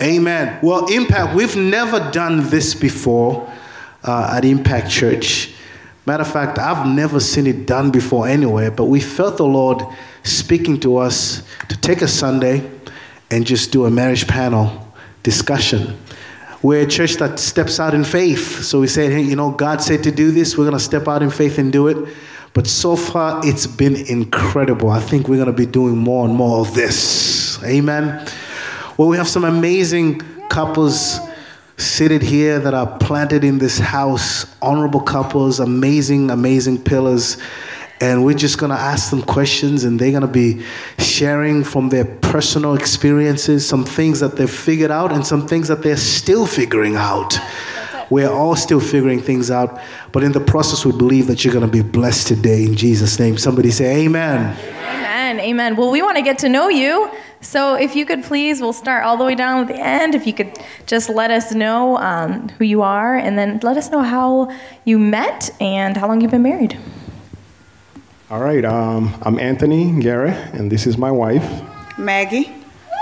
Amen. Well, Impact, we've never done this before uh, at Impact Church. Matter of fact, I've never seen it done before anywhere, but we felt the Lord speaking to us to take a Sunday and just do a marriage panel discussion. We're a church that steps out in faith. So we said, hey, you know, God said to do this, we're going to step out in faith and do it. But so far, it's been incredible. I think we're going to be doing more and more of this. Amen. Well, we have some amazing couples seated here that are planted in this house, honorable couples, amazing, amazing pillars. And we're just going to ask them questions, and they're going to be sharing from their personal experiences some things that they've figured out and some things that they're still figuring out. We're all still figuring things out, but in the process, we believe that you're going to be blessed today in Jesus' name. Somebody say, Amen. Amen. Amen. Well, we want to get to know you. So if you could please, we'll start all the way down at the end. If you could just let us know um, who you are and then let us know how you met and how long you've been married. All right, um, I'm Anthony Garrett, and this is my wife. Maggie.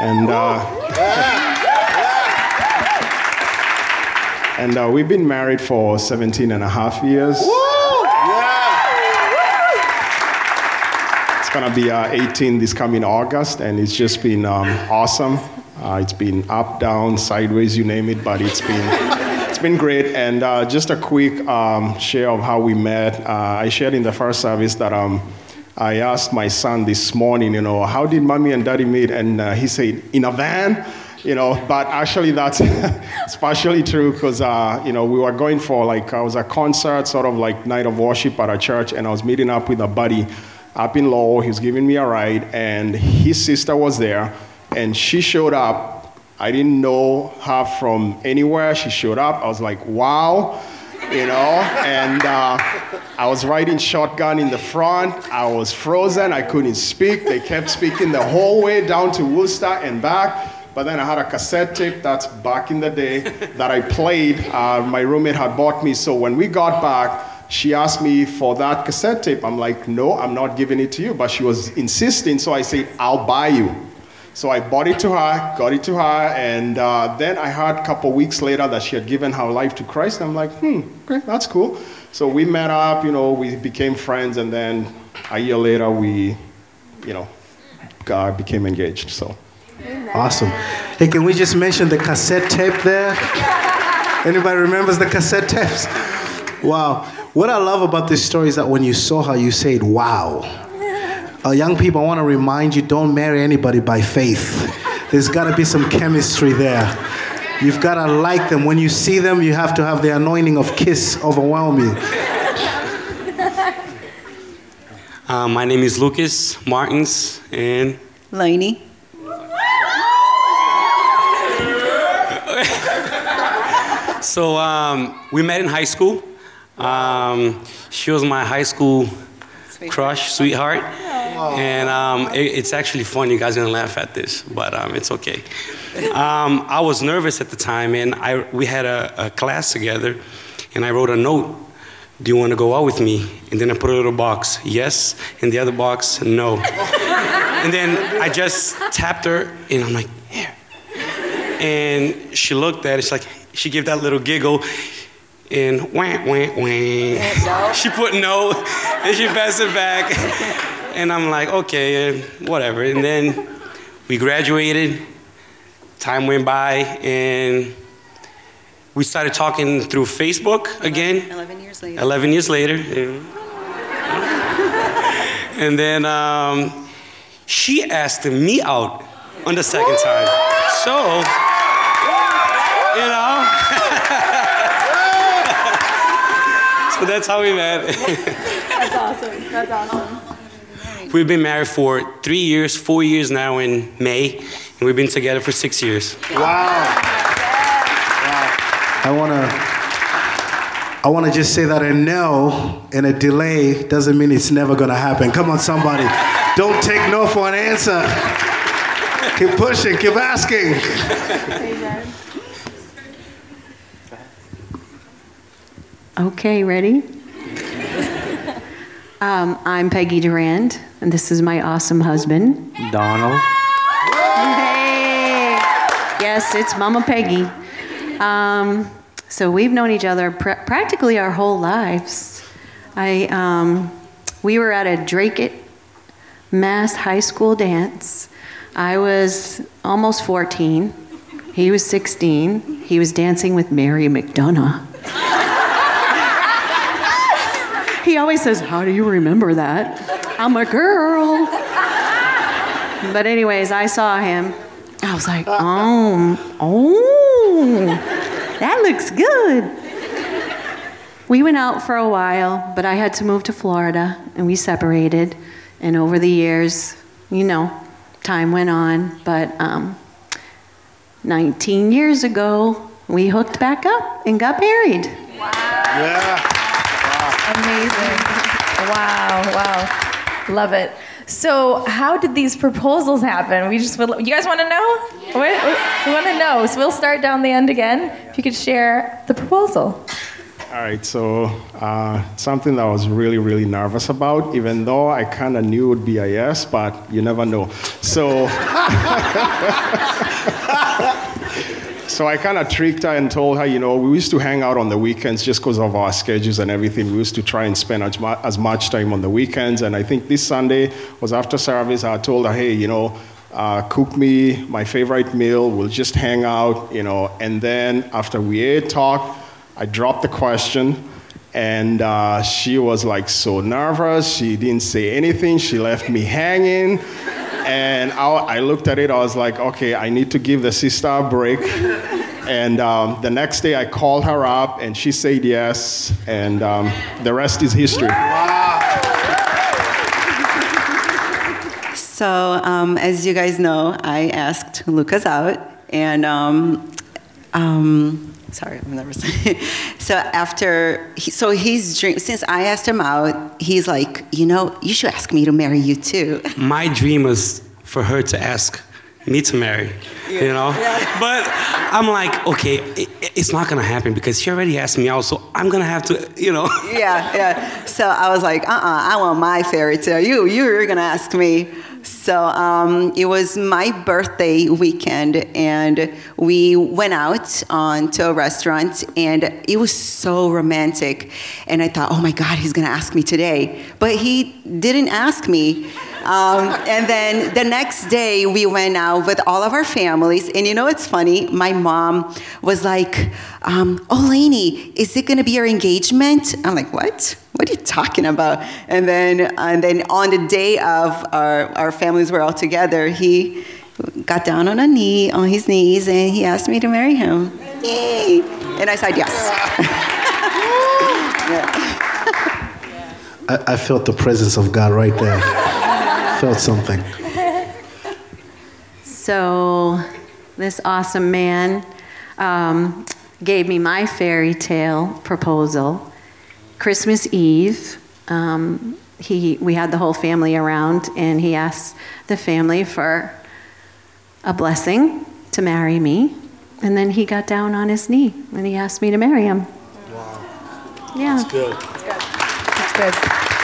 And uh, and uh, we've been married for 17 and a half years. It's gonna be uh, 18 this coming August, and it's just been um, awesome. Uh, it's been up, down, sideways, you name it, but it's been it's been great. And uh, just a quick um, share of how we met. Uh, I shared in the first service that um, I asked my son this morning, you know, how did mommy and daddy meet? And uh, he said, in a van you know, but actually that's partially true because, uh, you know, we were going for like, I was a concert, sort of like night of worship at a church, and I was meeting up with a buddy up in Lowell. He was giving me a ride, and his sister was there, and she showed up. I didn't know her from anywhere. She showed up. I was like, wow you know, and uh, I was riding shotgun in the front. I was frozen. I couldn't speak. They kept speaking the whole way down to Worcester and back. But then I had a cassette tape that's back in the day that I played. Uh, my roommate had bought me. So when we got back, she asked me for that cassette tape. I'm like, no, I'm not giving it to you. But she was insisting. So I said, I'll buy you. So I bought it to her, got it to her, and uh, then I heard a couple weeks later that she had given her life to Christ. I'm like, hmm, okay, that's cool. So we met up, you know, we became friends, and then a year later we, you know, God became engaged. So. Awesome. Hey, can we just mention the cassette tape there? Anybody remembers the cassette tapes? Wow. What I love about this story is that when you saw her, you said, wow. Uh, young people, I want to remind you don't marry anybody by faith. There's got to be some chemistry there. You've got to like them. When you see them, you have to have the anointing of kiss overwhelm you. Uh, my name is Lucas Martins, and Lainey. So um, we met in high school. Um, she was my high school sweetheart. crush, sweetheart. And um, it, it's actually fun. You guys are gonna laugh at this, but um, it's okay. Um, I was nervous at the time, and I, we had a, a class together, and I wrote a note. Do you want to go out with me? And then I put a little box, yes, and the other box, no. and then I just tapped her, and I'm like, here. And she looked at it, she's like, she gave that little giggle and wah, wah, wah. she put no, and she passed it back. And I'm like, okay, whatever. And then we graduated, time went by, and we started talking through Facebook again. 11 years later. 11 years later. and then um, she asked me out on the second time. So, you know. So that's how we met. That's awesome. That's awesome. We've been married for three years, four years now in May, and we've been together for six years. Wow. wow. I want to. I want to just say that a no and a delay doesn't mean it's never going to happen. Come on, somebody. Don't take no for an answer. Keep pushing, keep asking. Okay, ready? um, I'm Peggy Durand, and this is my awesome husband. Donald. Hey! Yes, it's Mama Peggy. Um, so we've known each other pr- practically our whole lives. I, um, we were at a Dracut Mass High School dance. I was almost 14. He was 16. He was dancing with Mary McDonough. He always says, How do you remember that? I'm a girl. But, anyways, I saw him. I was like, Oh, oh, that looks good. We went out for a while, but I had to move to Florida and we separated. And over the years, you know, time went on. But um, 19 years ago, we hooked back up and got married. Wow. Yeah. Amazing. Wow, wow. Love it. So, how did these proposals happen? We just would, you guys want to know? We, we want to know. So, we'll start down the end again. If you could share the proposal. All right, so uh, something that I was really, really nervous about, even though I kind of knew it would be a yes, but you never know. So, so I kind of tricked her and told her, you know, we used to hang out on the weekends just because of our schedules and everything. We used to try and spend as, mu- as much time on the weekends. And I think this Sunday was after service. I told her, hey, you know, uh, cook me my favorite meal. We'll just hang out, you know. And then after we ate, talked, I dropped the question, and uh, she was like so nervous. She didn't say anything. She left me hanging. And I, I looked at it, I was like, okay, I need to give the sister a break. And um, the next day I called her up, and she said yes, and um, the rest is history. So, um, as you guys know, I asked Lucas out, and um, um, sorry, I'm nervous. so after, he, so he's dream. Since I asked him out, he's like, you know, you should ask me to marry you too. My dream was for her to ask me to marry, you know? But I'm like, okay, it, it's not gonna happen because she already asked me out, so I'm gonna have to, you know? yeah, yeah. So I was like, uh-uh, I want my fairy tale. You, you're gonna ask me. So um, it was my birthday weekend, and we went out on to a restaurant, and it was so romantic. And I thought, oh my God, he's gonna ask me today, but he didn't ask me. Um, and then the next day, we went out with all of our families. And you know it's funny? My mom was like, um, Oh, Lainey, is it going to be your engagement? I'm like, What? What are you talking about? And then, and then on the day of our, our families were all together, he got down on a knee, on his knees, and he asked me to marry him. Yay! And I said yes. I, I felt the presence of God right there. felt something. So, this awesome man um, gave me my fairy tale proposal. Christmas Eve, um, he, we had the whole family around, and he asked the family for a blessing to marry me. And then he got down on his knee and he asked me to marry him. Wow. Yeah. Good. That's good.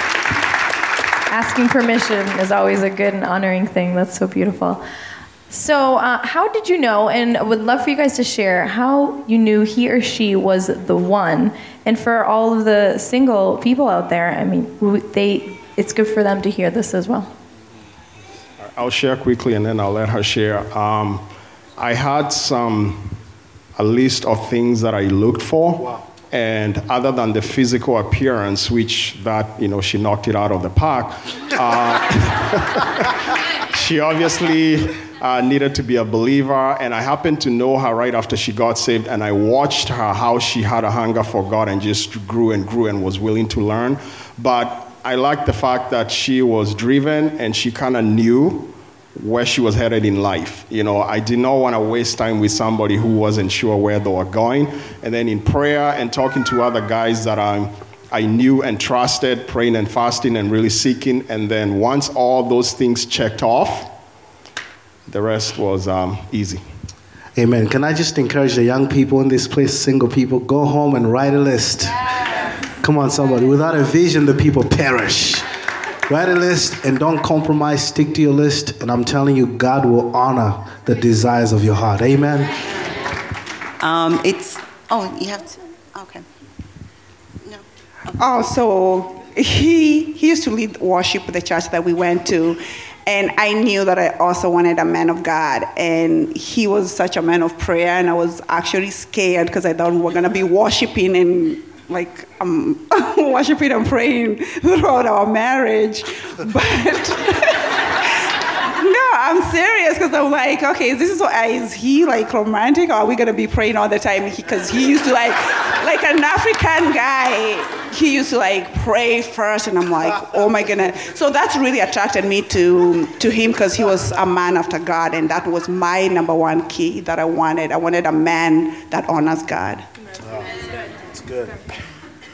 Asking permission is always a good and honoring thing. That's so beautiful. So, uh, how did you know, and I would love for you guys to share how you knew he or she was the one? And for all of the single people out there, I mean, they, it's good for them to hear this as well. I'll share quickly and then I'll let her share. Um, I had some, a list of things that I looked for. And other than the physical appearance, which that, you know, she knocked it out of the park, uh, she obviously uh, needed to be a believer. And I happened to know her right after she got saved. And I watched her, how she had a hunger for God and just grew and grew and was willing to learn. But I liked the fact that she was driven and she kind of knew where she was headed in life. You know, I did not want to waste time with somebody who wasn't sure where they were going. And then in prayer and talking to other guys that I, I knew and trusted, praying and fasting and really seeking. And then once all those things checked off, the rest was um, easy. Amen. Can I just encourage the young people in this place, single people, go home and write a list. Come on, somebody. Without a vision, the people perish. Write a list and don't compromise. Stick to your list. And I'm telling you, God will honor the desires of your heart. Amen. Um, it's, oh, you have to, okay. No. Oh, so he he used to lead worship at the church that we went to, and I knew that I also wanted a man of God, and he was such a man of prayer, and I was actually scared because I thought we were gonna be worshiping and like um, worshiping and praying throughout our marriage, but. No, I'm serious because I'm like, okay, is this is what is he like romantic or are we gonna be praying all the time? Because he, he, used to like, like an African guy, he used to like pray first, and I'm like, oh my goodness. So that's really attracted me to to him because he was a man after God, and that was my number one key that I wanted. I wanted a man that honors God. It's good.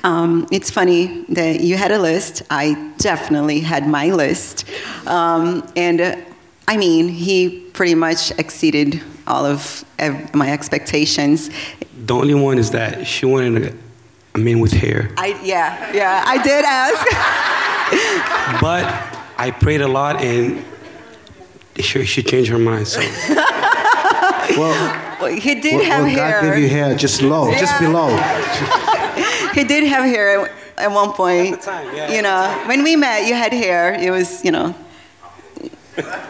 Um, it's funny that you had a list. I definitely had my list. Um, and uh, I mean, he pretty much exceeded all of ev- my expectations. The only one is that she wanted a, a man with hair. I, yeah, yeah, I did ask. But I prayed a lot and she, she changed her mind. So Well, Well, he did well, have well, hair. God gave you hair just low, just below. he did have hair at, at one point. At the time, yeah. You know, when we met, you had hair. It was, you know,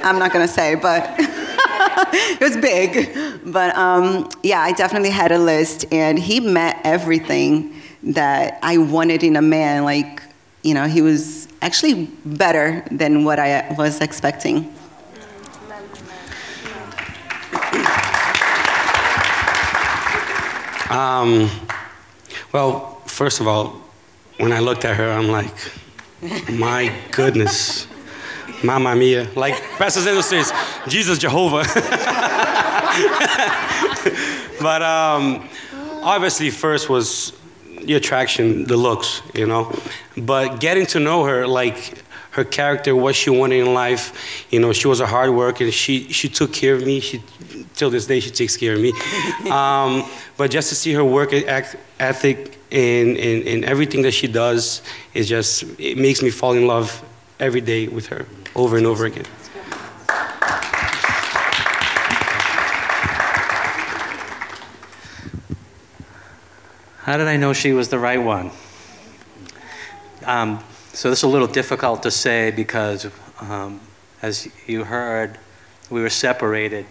I'm not gonna say, but it was big. But um, yeah, I definitely had a list, and he met everything that I wanted in a man. Like, you know, he was actually better than what I was expecting. Um, well, first of all, when I looked at her, I'm like, my goodness, Mamma Mia. Like Pastor Zenzo says, Jesus Jehovah. but um, obviously, first was the attraction, the looks, you know. But getting to know her, like her character, what she wanted in life, you know, she was a hard worker. She she took care of me. She till this day she takes care of me. Um, but just to see her work ethic and, and, and everything that she does is just it makes me fall in love every day with her over and over again. How did I know she was the right one? Um, so this is a little difficult to say because, um, as you heard, we were separated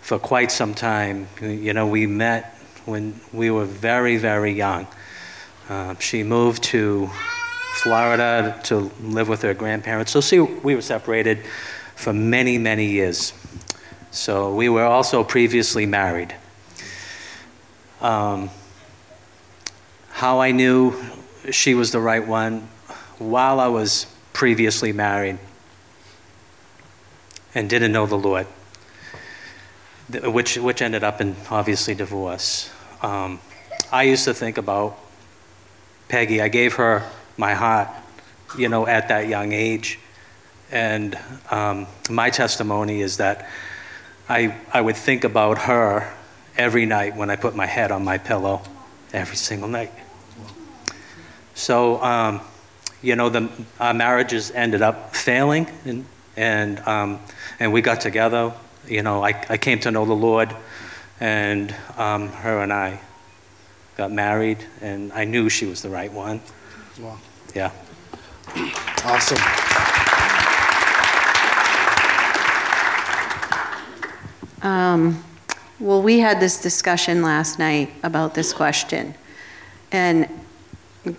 for quite some time. You know, we met when we were very, very young. Uh, she moved to Florida to live with her grandparents. So see, we were separated for many, many years. So we were also previously married. Um, how I knew she was the right one while I was previously married and didn't know the Lord, which, which ended up in obviously divorce. Um, I used to think about Peggy. I gave her my heart, you know, at that young age. And um, my testimony is that I, I would think about her every night when I put my head on my pillow, every single night. So, um, you know, the, our marriages ended up failing, and, and, um, and we got together. You know, I, I came to know the Lord, and um, her and I got married, and I knew she was the right one. Wow. Yeah. Awesome. Um, well, we had this discussion last night about this question. And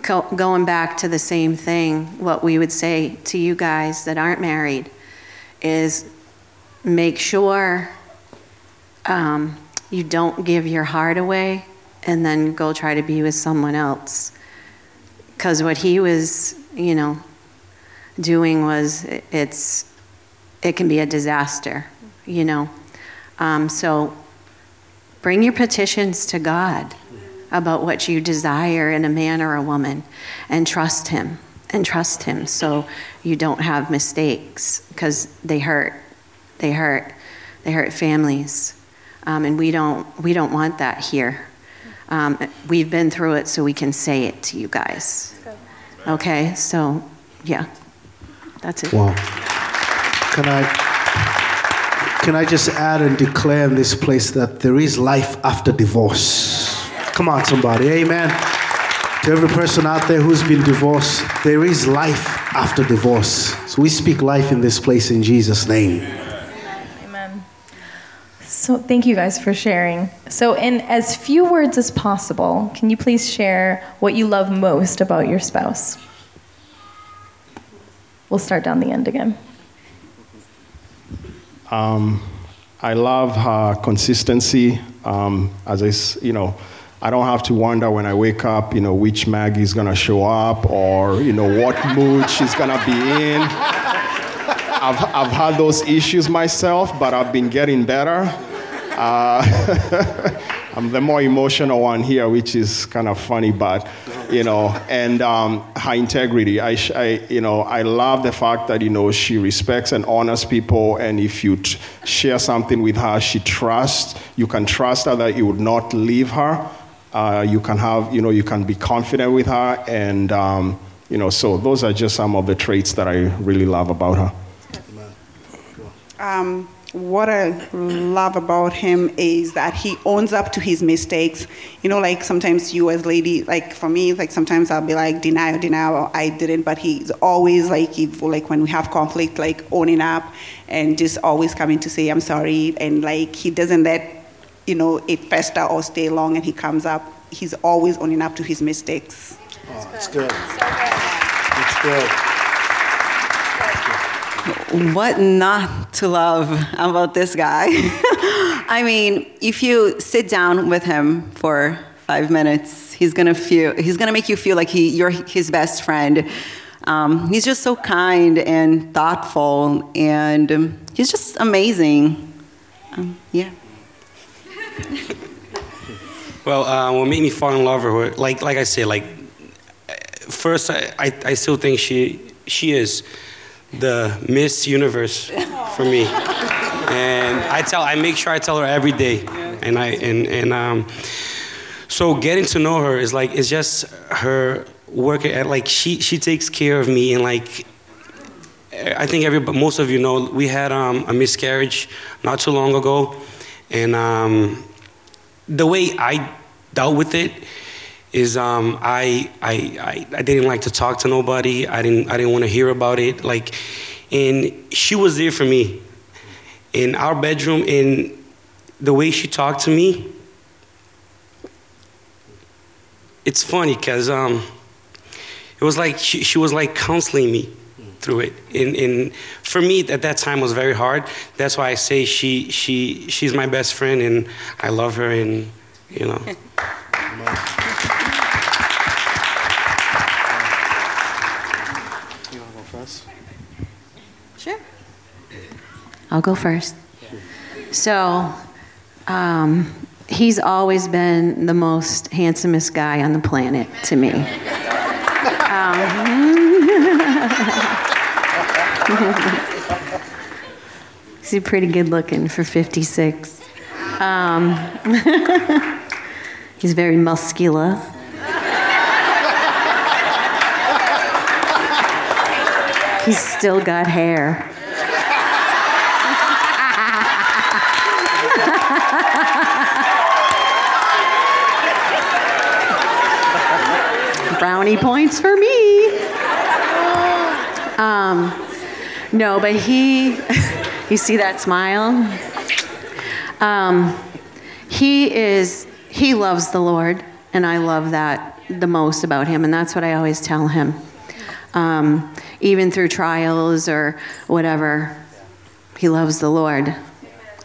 go, going back to the same thing, what we would say to you guys that aren't married is make sure um, you don't give your heart away and then go try to be with someone else. Because what he was, you know, doing was it's it can be a disaster, you know. Um, so bring your petitions to God about what you desire in a man or a woman and trust Him and trust Him so you don't have mistakes because they hurt. They hurt. They hurt families. Um, and we don't, we don't want that here. Um, we've been through it so we can say it to you guys. Okay? So, yeah. That's it. Wow. Can I can I just add and declare in this place that there is life after divorce? Come on, somebody. Amen. To every person out there who's been divorced, there is life after divorce. So we speak life in this place in Jesus' name. So thank you guys for sharing. So in as few words as possible, can you please share what you love most about your spouse? We'll start down the end again. Um, I love her consistency. Um, as I, you know, I don't have to wonder when I wake up, you know, which Maggie's gonna show up or you know what mood she's gonna be in. I've, I've had those issues myself, but I've been getting better. Uh, I'm the more emotional one here, which is kind of funny, but you know, and um, her integrity. I, I, you know, I love the fact that you know she respects and honors people, and if you t- share something with her, she trusts. You can trust her that you would not leave her. Uh, you can have, you know, you can be confident with her, and um, you know, so those are just some of the traits that I really love about her. Um, what I love about him is that he owns up to his mistakes. You know, like sometimes you as lady, like for me, like sometimes I'll be like denial, denial, I didn't, but he's always like, if, like when we have conflict, like owning up and just always coming to say I'm sorry, and like he doesn't let you know it fester or stay long, and he comes up. He's always owning up to his mistakes. Oh, it's good. It's good. What not to love about this guy? I mean, if you sit down with him for five minutes, he's gonna feel he's gonna make you feel like he, you're his best friend. Um, he's just so kind and thoughtful, and um, he's just amazing. Um, yeah. Well, uh, what made me fall in love with her, like like I say, like first I, I, I still think she she is the Miss Universe for me, and I tell I make sure I tell her every day, and I and and um, so getting to know her is like it's just her work at like she she takes care of me and like I think every most of you know we had um, a miscarriage not too long ago, and um, the way I dealt with it is um, I, I, I I didn't like to talk to nobody. I didn't I didn't want to hear about it. Like, and she was there for me in our bedroom. And the way she talked to me, it's funny because um, it was like she, she was like counseling me through it. And, and for me, at that time was very hard. That's why I say she she she's my best friend, and I love her, and you know. I'll go first. So, um, he's always been the most handsomest guy on the planet to me. Um, he's pretty good looking for 56. Um, he's very muscular. He's still got hair. Brownie points for me. Um, no, but he, you see that smile? Um, he is, he loves the Lord, and I love that the most about him, and that's what I always tell him. Um, even through trials or whatever, he loves the Lord,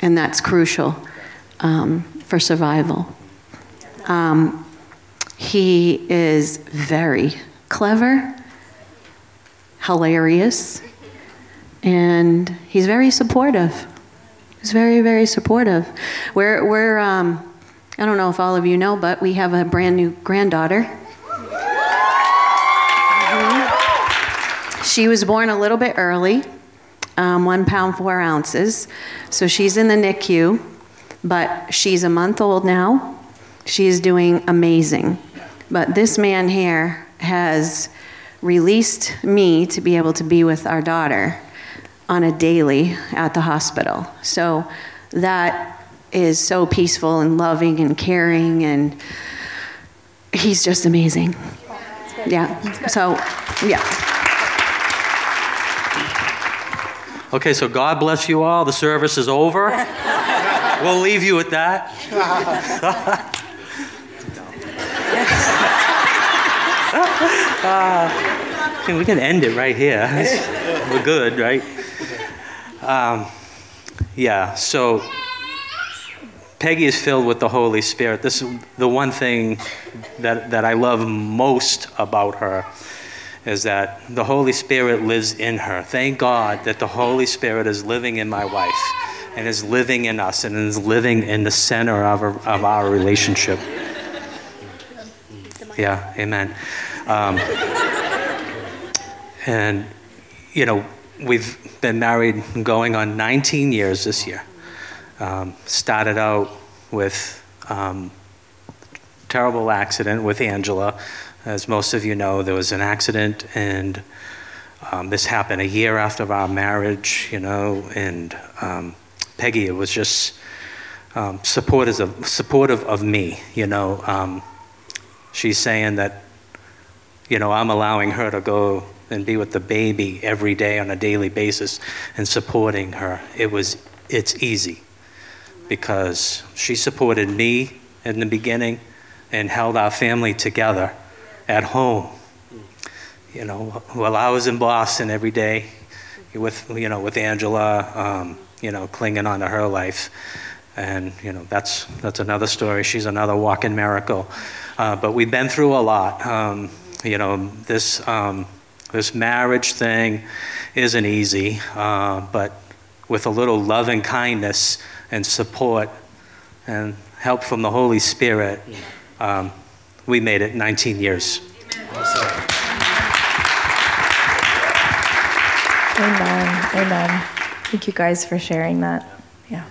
and that's crucial um, for survival. Um, he is very clever, hilarious, and he's very supportive. He's very, very supportive. We're, we're um, I don't know if all of you know, but we have a brand new granddaughter. Mhm. She was born a little bit early, um, one pound, four ounces. So she's in the NICU, but she's a month old now. She's doing amazing. But this man here has released me to be able to be with our daughter on a daily at the hospital. So that is so peaceful and loving and caring, and he's just amazing. Yeah. So, yeah. Okay, so God bless you all. The service is over. We'll leave you with that. uh, we can end it right here. We're good, right? Um, yeah, so Peggy is filled with the Holy Spirit. This is the one thing that, that I love most about her is that the Holy Spirit lives in her. Thank God that the Holy Spirit is living in my wife and is living in us and is living in the center of our, of our relationship. Yeah, amen. Um, and, you know, we've been married going on 19 years this year. Um, started out with um, terrible accident with Angela. As most of you know, there was an accident, and um, this happened a year after our marriage, you know, and um, Peggy it was just um, supportive, of, supportive of me, you know. Um, she's saying that, you know, I'm allowing her to go and be with the baby every day on a daily basis and supporting her. It was, it's easy because she supported me in the beginning and held our family together at home. You know, while I was in Boston every day with, you know, with Angela, um, you know, clinging on to her life. And, you know, that's, that's another story. She's another walking miracle. Uh, but we've been through a lot. Um, you know, this, um, this marriage thing isn't easy, uh, but with a little love and kindness and support and help from the Holy Spirit, um, we made it 19 years. Amen. Amen. Thank you guys for sharing that. Yeah.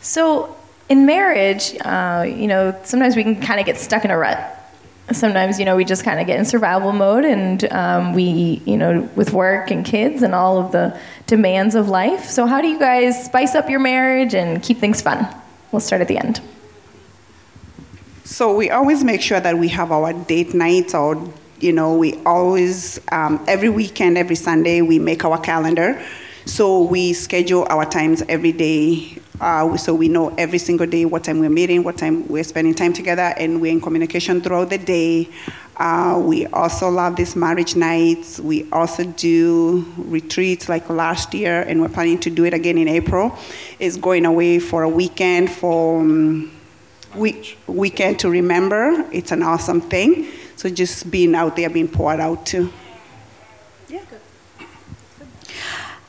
So, in marriage, uh, you know, sometimes we can kind of get stuck in a rut. Sometimes, you know, we just kind of get in survival mode, and um, we, you know, with work and kids and all of the demands of life. So, how do you guys spice up your marriage and keep things fun? We'll start at the end. So we always make sure that we have our date nights or you know we always um, every weekend every sunday we make our calendar so we schedule our times every day uh, so we know every single day what time we're meeting what time we're spending time together and we're in communication throughout the day. Uh, we also love these marriage nights. We also do retreats like last year and we're planning to do it again in april. Is going away for a weekend for um, week, weekend to remember. It's an awesome thing. So just being out there, being poured out too. Yeah.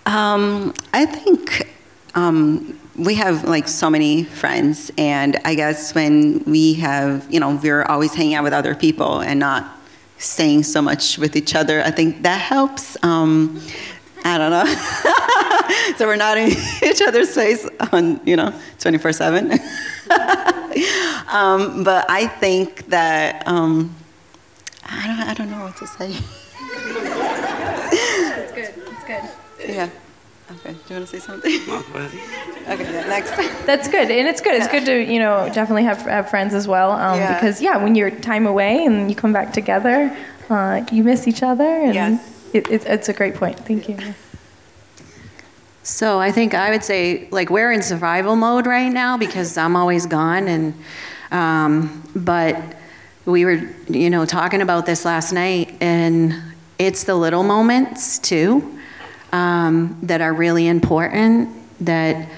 Um, I think um, we have like so many friends, and I guess when we have, you know, we're always hanging out with other people and not staying so much with each other. I think that helps. Um, I don't know. so we're not in each other's face on, you know, 24 7. Um, but I think that um, I don't, I don't know what to say. That's good. That's good. Yeah. Okay. Do you want to say something? okay. Yeah, next. That's good, and it's good. It's good to you know definitely have, have friends as well, um, Yeah. because yeah, when you're time away and you come back together, uh, you miss each other, and Yes. it, it, it's a great point. Thank you. So I think I would say like we're in survival mode right now because I'm always gone and um, but we were you know talking about this last night and it's the little moments too um, that are really important that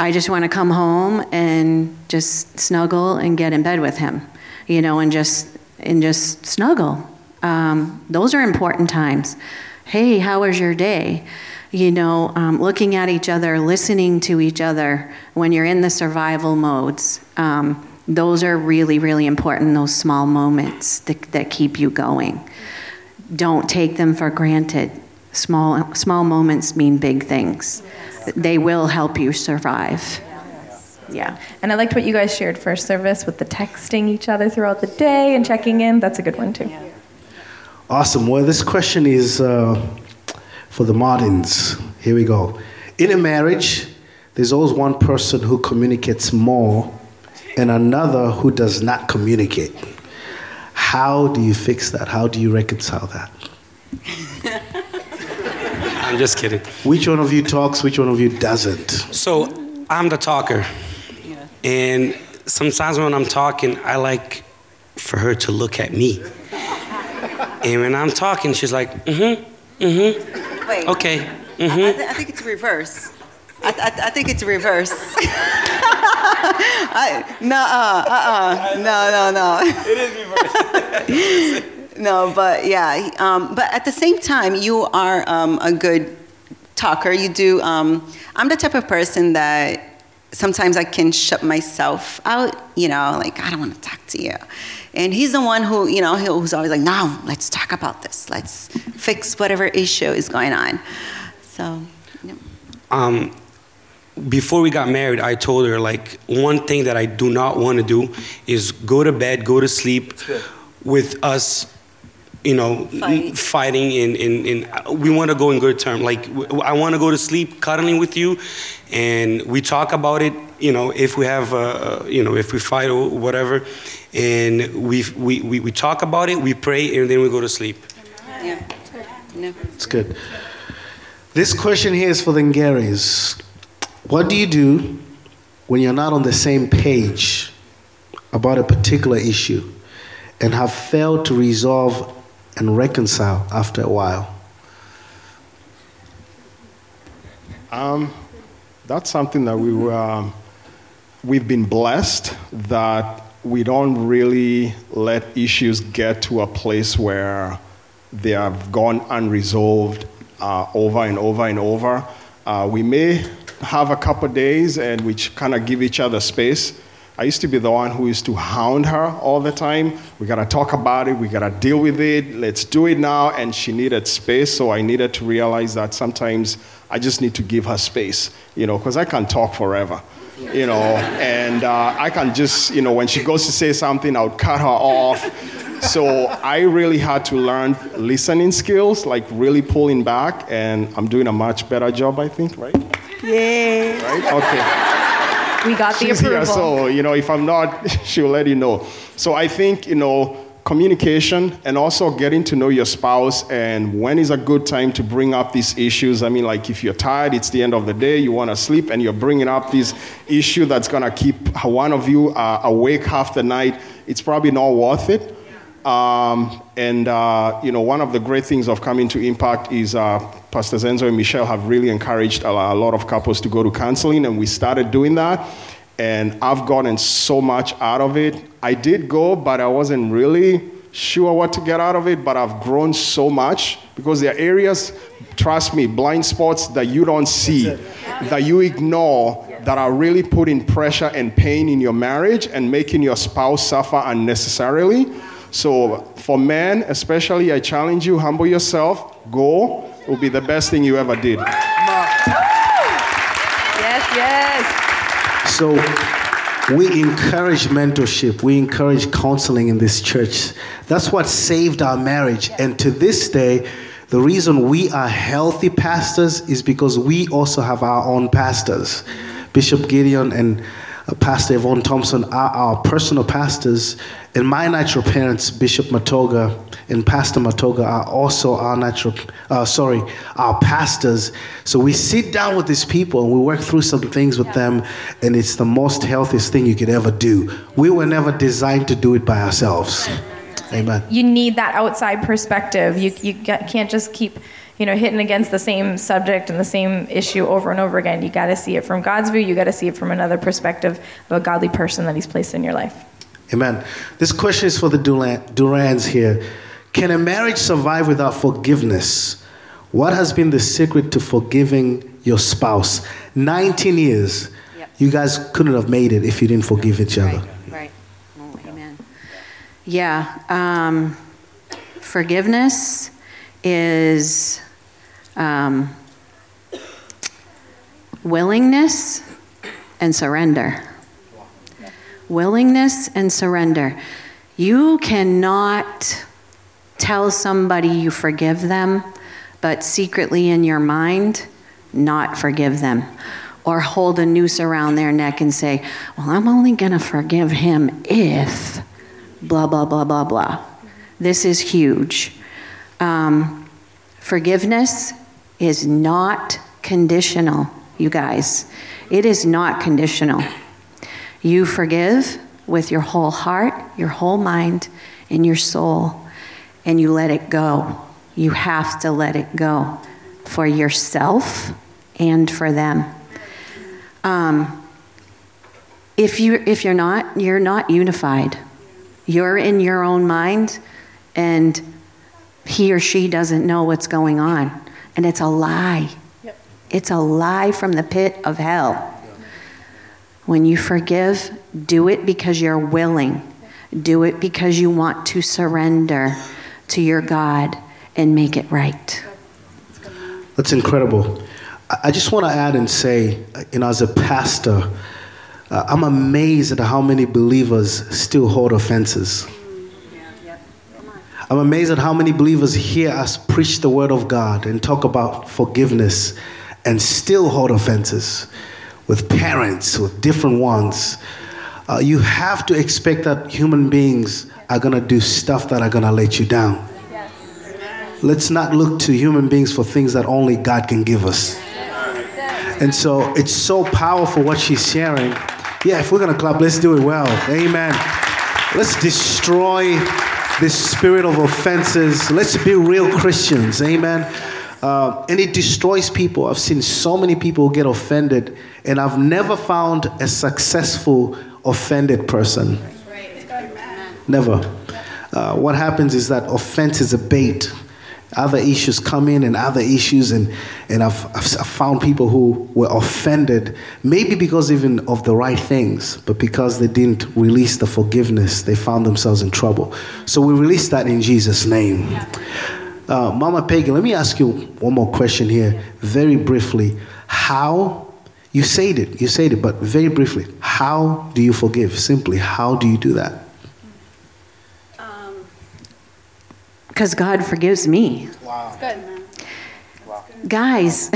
I just want to come home and just snuggle and get in bed with him you know and just and just snuggle um, those are important times hey how was your day you know, um, looking at each other, listening to each other when you're in the survival modes. Um, those are really, really important, those small moments that, that keep you going. Don't take them for granted. Small, small moments mean big things. They will help you survive. Yeah. And I liked what you guys shared first service with the texting each other throughout the day and checking in. That's a good one too. Awesome. Well, this question is uh, for the Martins. Here we go. In a marriage, there's always one person who communicates more and another who does not communicate. How do you fix that? How do you reconcile that? I'm just kidding. Which one of you talks, which one of you doesn't? So I'm the talker. And sometimes when I'm talking, I like for her to look at me. And when I'm talking, she's like, mm hmm, mm hmm. Wait. Okay, I, mm I hmm. I think it's reverse. I, I, I think it's reverse. I, no, uh, uh, no, no, no. It is reverse. no, but yeah, um, but at the same time, you are um, a good talker. You do. Um, I'm the type of person that sometimes I can shut myself out. You know, like I don't want to talk to you. And he's the one who, you know, who's always like, "No, let's talk about this. Let's fix whatever issue is going on." So. yeah. um, before we got married, I told her like one thing that I do not want to do is go to bed, go to sleep with us, you know, Fighting. fighting. And, and, and we want to go in good term. Like I want to go to sleep cuddling with you, and we talk about it. You know, if we have, uh, you know, if we fight or whatever, and we, we, we, we talk about it, we pray, and then we go to sleep. Yeah. No. It's good. This question here is for the Garretts. What do you do when you're not on the same page about a particular issue and have failed to resolve and reconcile after a while? Um, that's something that we were, um, we've been blessed that we don't really let issues get to a place where they have gone unresolved uh, over and over and over. Uh, we may have a couple days and we kind of give each other space. I used to be the one who used to hound her all the time. We gotta talk about it, we gotta deal with it, let's do it now. And she needed space, so I needed to realize that sometimes I just need to give her space, you know, because I can talk forever, you know, and uh, I can just, you know, when she goes to say something, I would cut her off. So I really had to learn listening skills, like really pulling back, and I'm doing a much better job, I think, right? Yeah. Right? Okay We got the she's approval. here, so you know, if I'm not, she'll let you know. So I think you know, communication and also getting to know your spouse and when is a good time to bring up these issues. I mean, like if you're tired, it's the end of the day, you want to sleep, and you're bringing up this issue that's gonna keep one of you uh, awake half the night. It's probably not worth it. Um, and uh, you know, one of the great things of coming to Impact is uh, Pastor Zenzo and Michelle have really encouraged a, a lot of couples to go to counseling, and we started doing that. And I've gotten so much out of it. I did go, but I wasn't really sure what to get out of it. But I've grown so much because there are areas, trust me, blind spots that you don't see, that you ignore, that are really putting pressure and pain in your marriage and making your spouse suffer unnecessarily. So, for men, especially, I challenge you humble yourself, go. It will be the best thing you ever did. Yes, yes. So we encourage mentorship, we encourage counseling in this church. That's what saved our marriage. And to this day, the reason we are healthy pastors is because we also have our own pastors. Bishop Gideon and Pastor Yvonne Thompson are our personal pastors, and my natural parents, Bishop Matoga and Pastor Matoga, are also our natural, uh, sorry, our pastors. So we sit down with these people and we work through some things with them, and it's the most healthiest thing you could ever do. We were never designed to do it by ourselves. Amen. You need that outside perspective. You, you can't just keep, you know, hitting against the same subject and the same issue over and over again. You got to see it from God's view. You got to see it from another perspective of a godly person that He's placed in your life. Amen. This question is for the Duran- Durands here. Can a marriage survive without forgiveness? What has been the secret to forgiving your spouse? 19 years. Yep. You guys couldn't have made it if you didn't forgive each other. Right, right. Oh, amen. Yeah, um, forgiveness is um, willingness and surrender. Willingness and surrender. You cannot tell somebody you forgive them, but secretly in your mind, not forgive them. Or hold a noose around their neck and say, Well, I'm only going to forgive him if blah, blah, blah, blah, blah. This is huge. Um, forgiveness is not conditional, you guys. It is not conditional. You forgive with your whole heart, your whole mind, and your soul, and you let it go. You have to let it go for yourself and for them. Um, if you if you're not, you're not unified. You're in your own mind, and he or she doesn't know what's going on, and it's a lie. Yep. It's a lie from the pit of hell. When you forgive, do it because you're willing. Do it because you want to surrender to your God and make it right. That's incredible. I just want to add and say, you know, as a pastor, uh, I'm amazed at how many believers still hold offenses. I'm amazed at how many believers hear us preach the word of God and talk about forgiveness and still hold offenses with parents, with different ones. Uh, you have to expect that human beings are going to do stuff that are going to let you down. Let's not look to human beings for things that only God can give us. And so it's so powerful what she's sharing. Yeah, if we're going to clap, let's do it well. Amen. Let's destroy this spirit of offenses. Let's be real Christians. Amen. Uh, and it destroys people. I've seen so many people get offended, and I've never found a successful offended person. Never. Uh, what happens is that offense is a bait. Other issues come in and other issues, and, and I've, I've found people who were offended, maybe because even of the right things, but because they didn't release the forgiveness, they found themselves in trouble. So we release that in Jesus' name. Uh, Mama Pagan, let me ask you one more question here, very briefly. How, you said it, you said it, but very briefly, how do you forgive? Simply, how do you do that? Because God forgives me. Wow. That's good. Wow. Guys,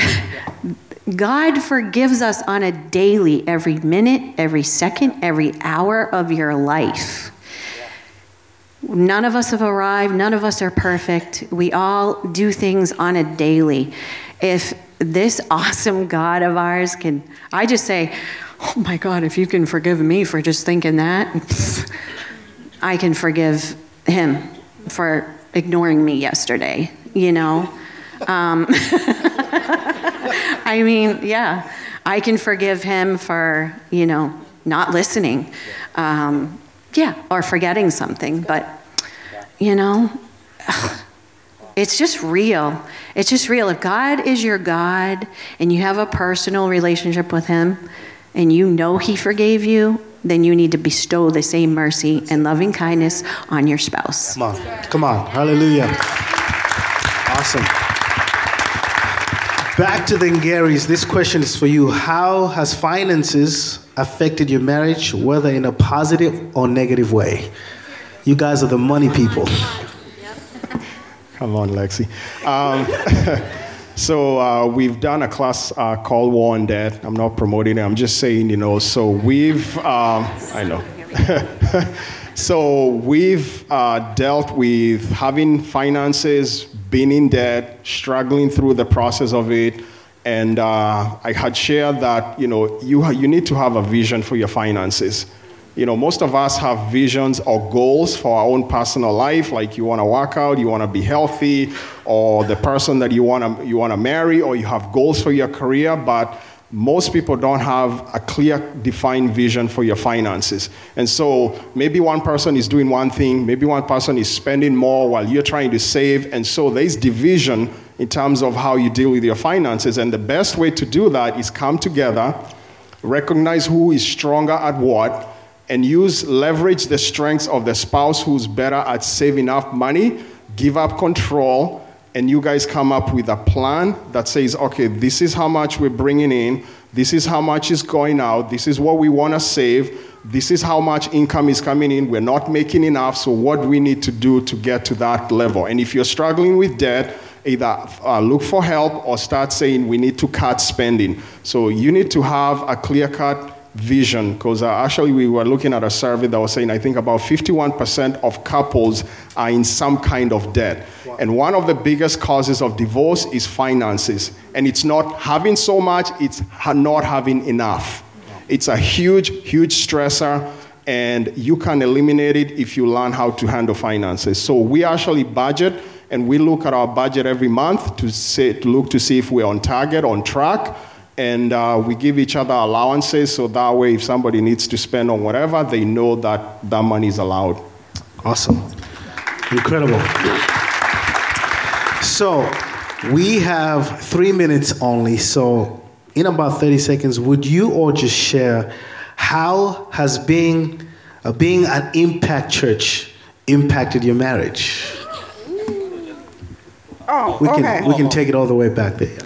God forgives us on a daily, every minute, every second, every hour of your life. None of us have arrived. None of us are perfect. We all do things on a daily. If this awesome God of ours can, I just say, oh my God, if you can forgive me for just thinking that, I can forgive him for ignoring me yesterday, you know? Um, I mean, yeah, I can forgive him for, you know, not listening. Um, yeah, or forgetting something, but you know, it's just real. It's just real. If God is your God and you have a personal relationship with Him and you know He forgave you, then you need to bestow the same mercy and loving kindness on your spouse. Come on. Come on. Hallelujah. Awesome. Back to the Ngaris. This question is for you. How has finances affected your marriage, whether in a positive or negative way? You guys are the money people. Come on, Lexi. Um, so uh, we've done a class uh, called War on Debt. I'm not promoting it. I'm just saying, you know. So we've, um, I know. so we've uh, dealt with having finances, being in debt, struggling through the process of it, and uh, I had shared that you know you you need to have a vision for your finances. You know, most of us have visions or goals for our own personal life, like you want to work out, you want to be healthy, or the person that you want to you want to marry, or you have goals for your career, but most people don't have a clear defined vision for your finances. And so maybe one person is doing one thing maybe one person is spending more while you're trying to save and so there's division in terms of how you deal with your finances and the best way to do that is come together recognize who is stronger at what and use leverage the strengths of the spouse who's better at saving up money give up control and you guys come up with a plan that says, okay, this is how much we're bringing in, this is how much is going out, this is what we want to save, this is how much income is coming in. We're not making enough. So, what we need to do to get to that level? And if you're struggling with debt, either uh, look for help or start saying we need to cut spending. So, you need to have a clear cut vision because uh, actually we were looking at a survey that was saying I think about 51% of couples are in some kind of debt. Wow. And one of the biggest causes of divorce is finances. And it's not having so much, it's not having enough. It's a huge, huge stressor, and you can eliminate it if you learn how to handle finances. So we actually budget, and we look at our budget every month to, say, to look to see if we're on target, on track, and uh, we give each other allowances so that way if somebody needs to spend on whatever, they know that that money is allowed. Awesome. Incredible. So we have three minutes only, so in about 30 seconds, would you all just share how has being, uh, being an impact church impacted your marriage? Oh, we can, okay. We can take it all the way back there.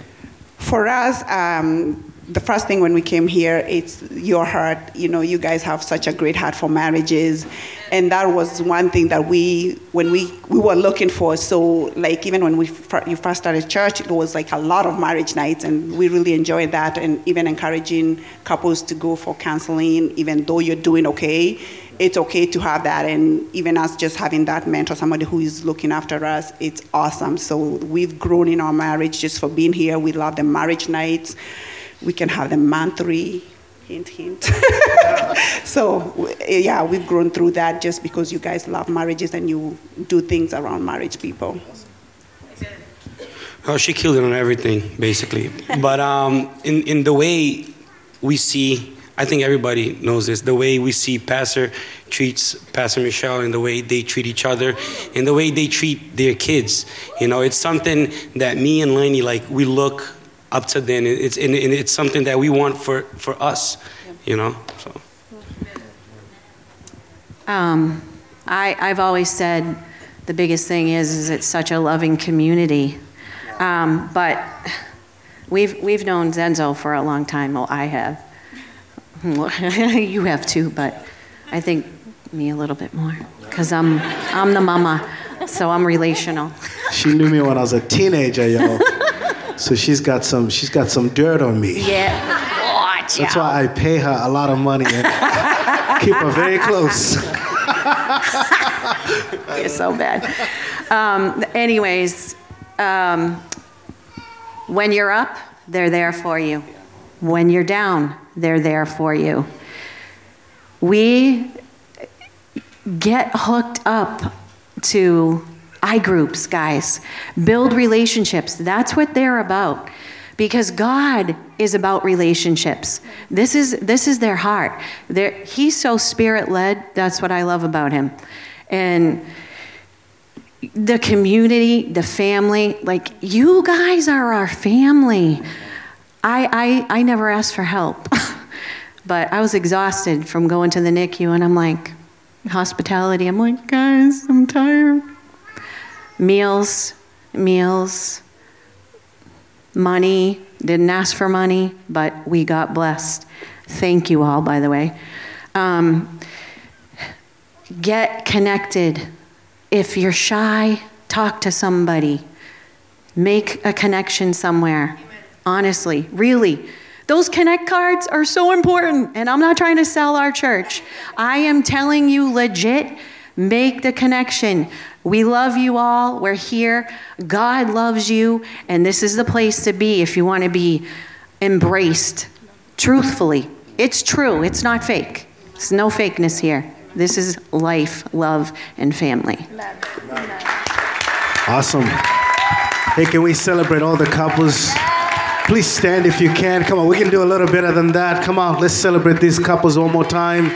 For us, um, the first thing when we came here, it's your heart. You know, you guys have such a great heart for marriages, and that was one thing that we, when we we were looking for. So, like even when we you first started church, it was like a lot of marriage nights, and we really enjoyed that, and even encouraging couples to go for counseling, even though you're doing okay. It's okay to have that, and even us just having that mentor, somebody who is looking after us, it's awesome. So we've grown in our marriage just for being here. We love the marriage nights we can have them monthly, hint, hint. so, yeah, we've grown through that just because you guys love marriages and you do things around marriage people. Oh, she killed it on everything, basically. but um, in, in the way we see, I think everybody knows this, the way we see Pastor treats Pastor Michelle and the way they treat each other and the way they treat their kids. You know, it's something that me and Lenny, like, we look up to then. It's, and it's something that we want for, for us, you know? So. Um, I, I've always said the biggest thing is, is it's such a loving community. Um, but we've, we've known Zenzo for a long time. Well, I have. you have to, but I think me a little bit more because I'm, I'm the mama, so I'm relational. She knew me when I was a teenager, yo. So she's got some she's got some dirt on me. Yeah. Watch That's out. why I pay her a lot of money and keep her very close. You're so bad. Um, anyways, um, when you're up, they're there for you. When you're down, they're there for you. We get hooked up to I groups, guys. Build relationships. That's what they're about. Because God is about relationships. This is, this is their heart. They're, he's so spirit led. That's what I love about him. And the community, the family, like you guys are our family. I, I, I never ask for help, but I was exhausted from going to the NICU, and I'm like, hospitality. I'm like, guys, I'm tired meals, meals, money. Didn't ask for money, but we got blessed. Thank you all, by the way. Um, get connected. If you're shy, talk to somebody. Make a connection somewhere. Honestly, really. Those connect cards are so important, and I'm not trying to sell our church. I am telling you legit, make the connection. We love you all. We're here. God loves you. And this is the place to be if you want to be embraced truthfully. It's true, it's not fake. There's no fakeness here. This is life, love, and family. Awesome. Hey, can we celebrate all the couples? Please stand if you can. Come on, we can do a little better than that. Come on, let's celebrate these couples one more time.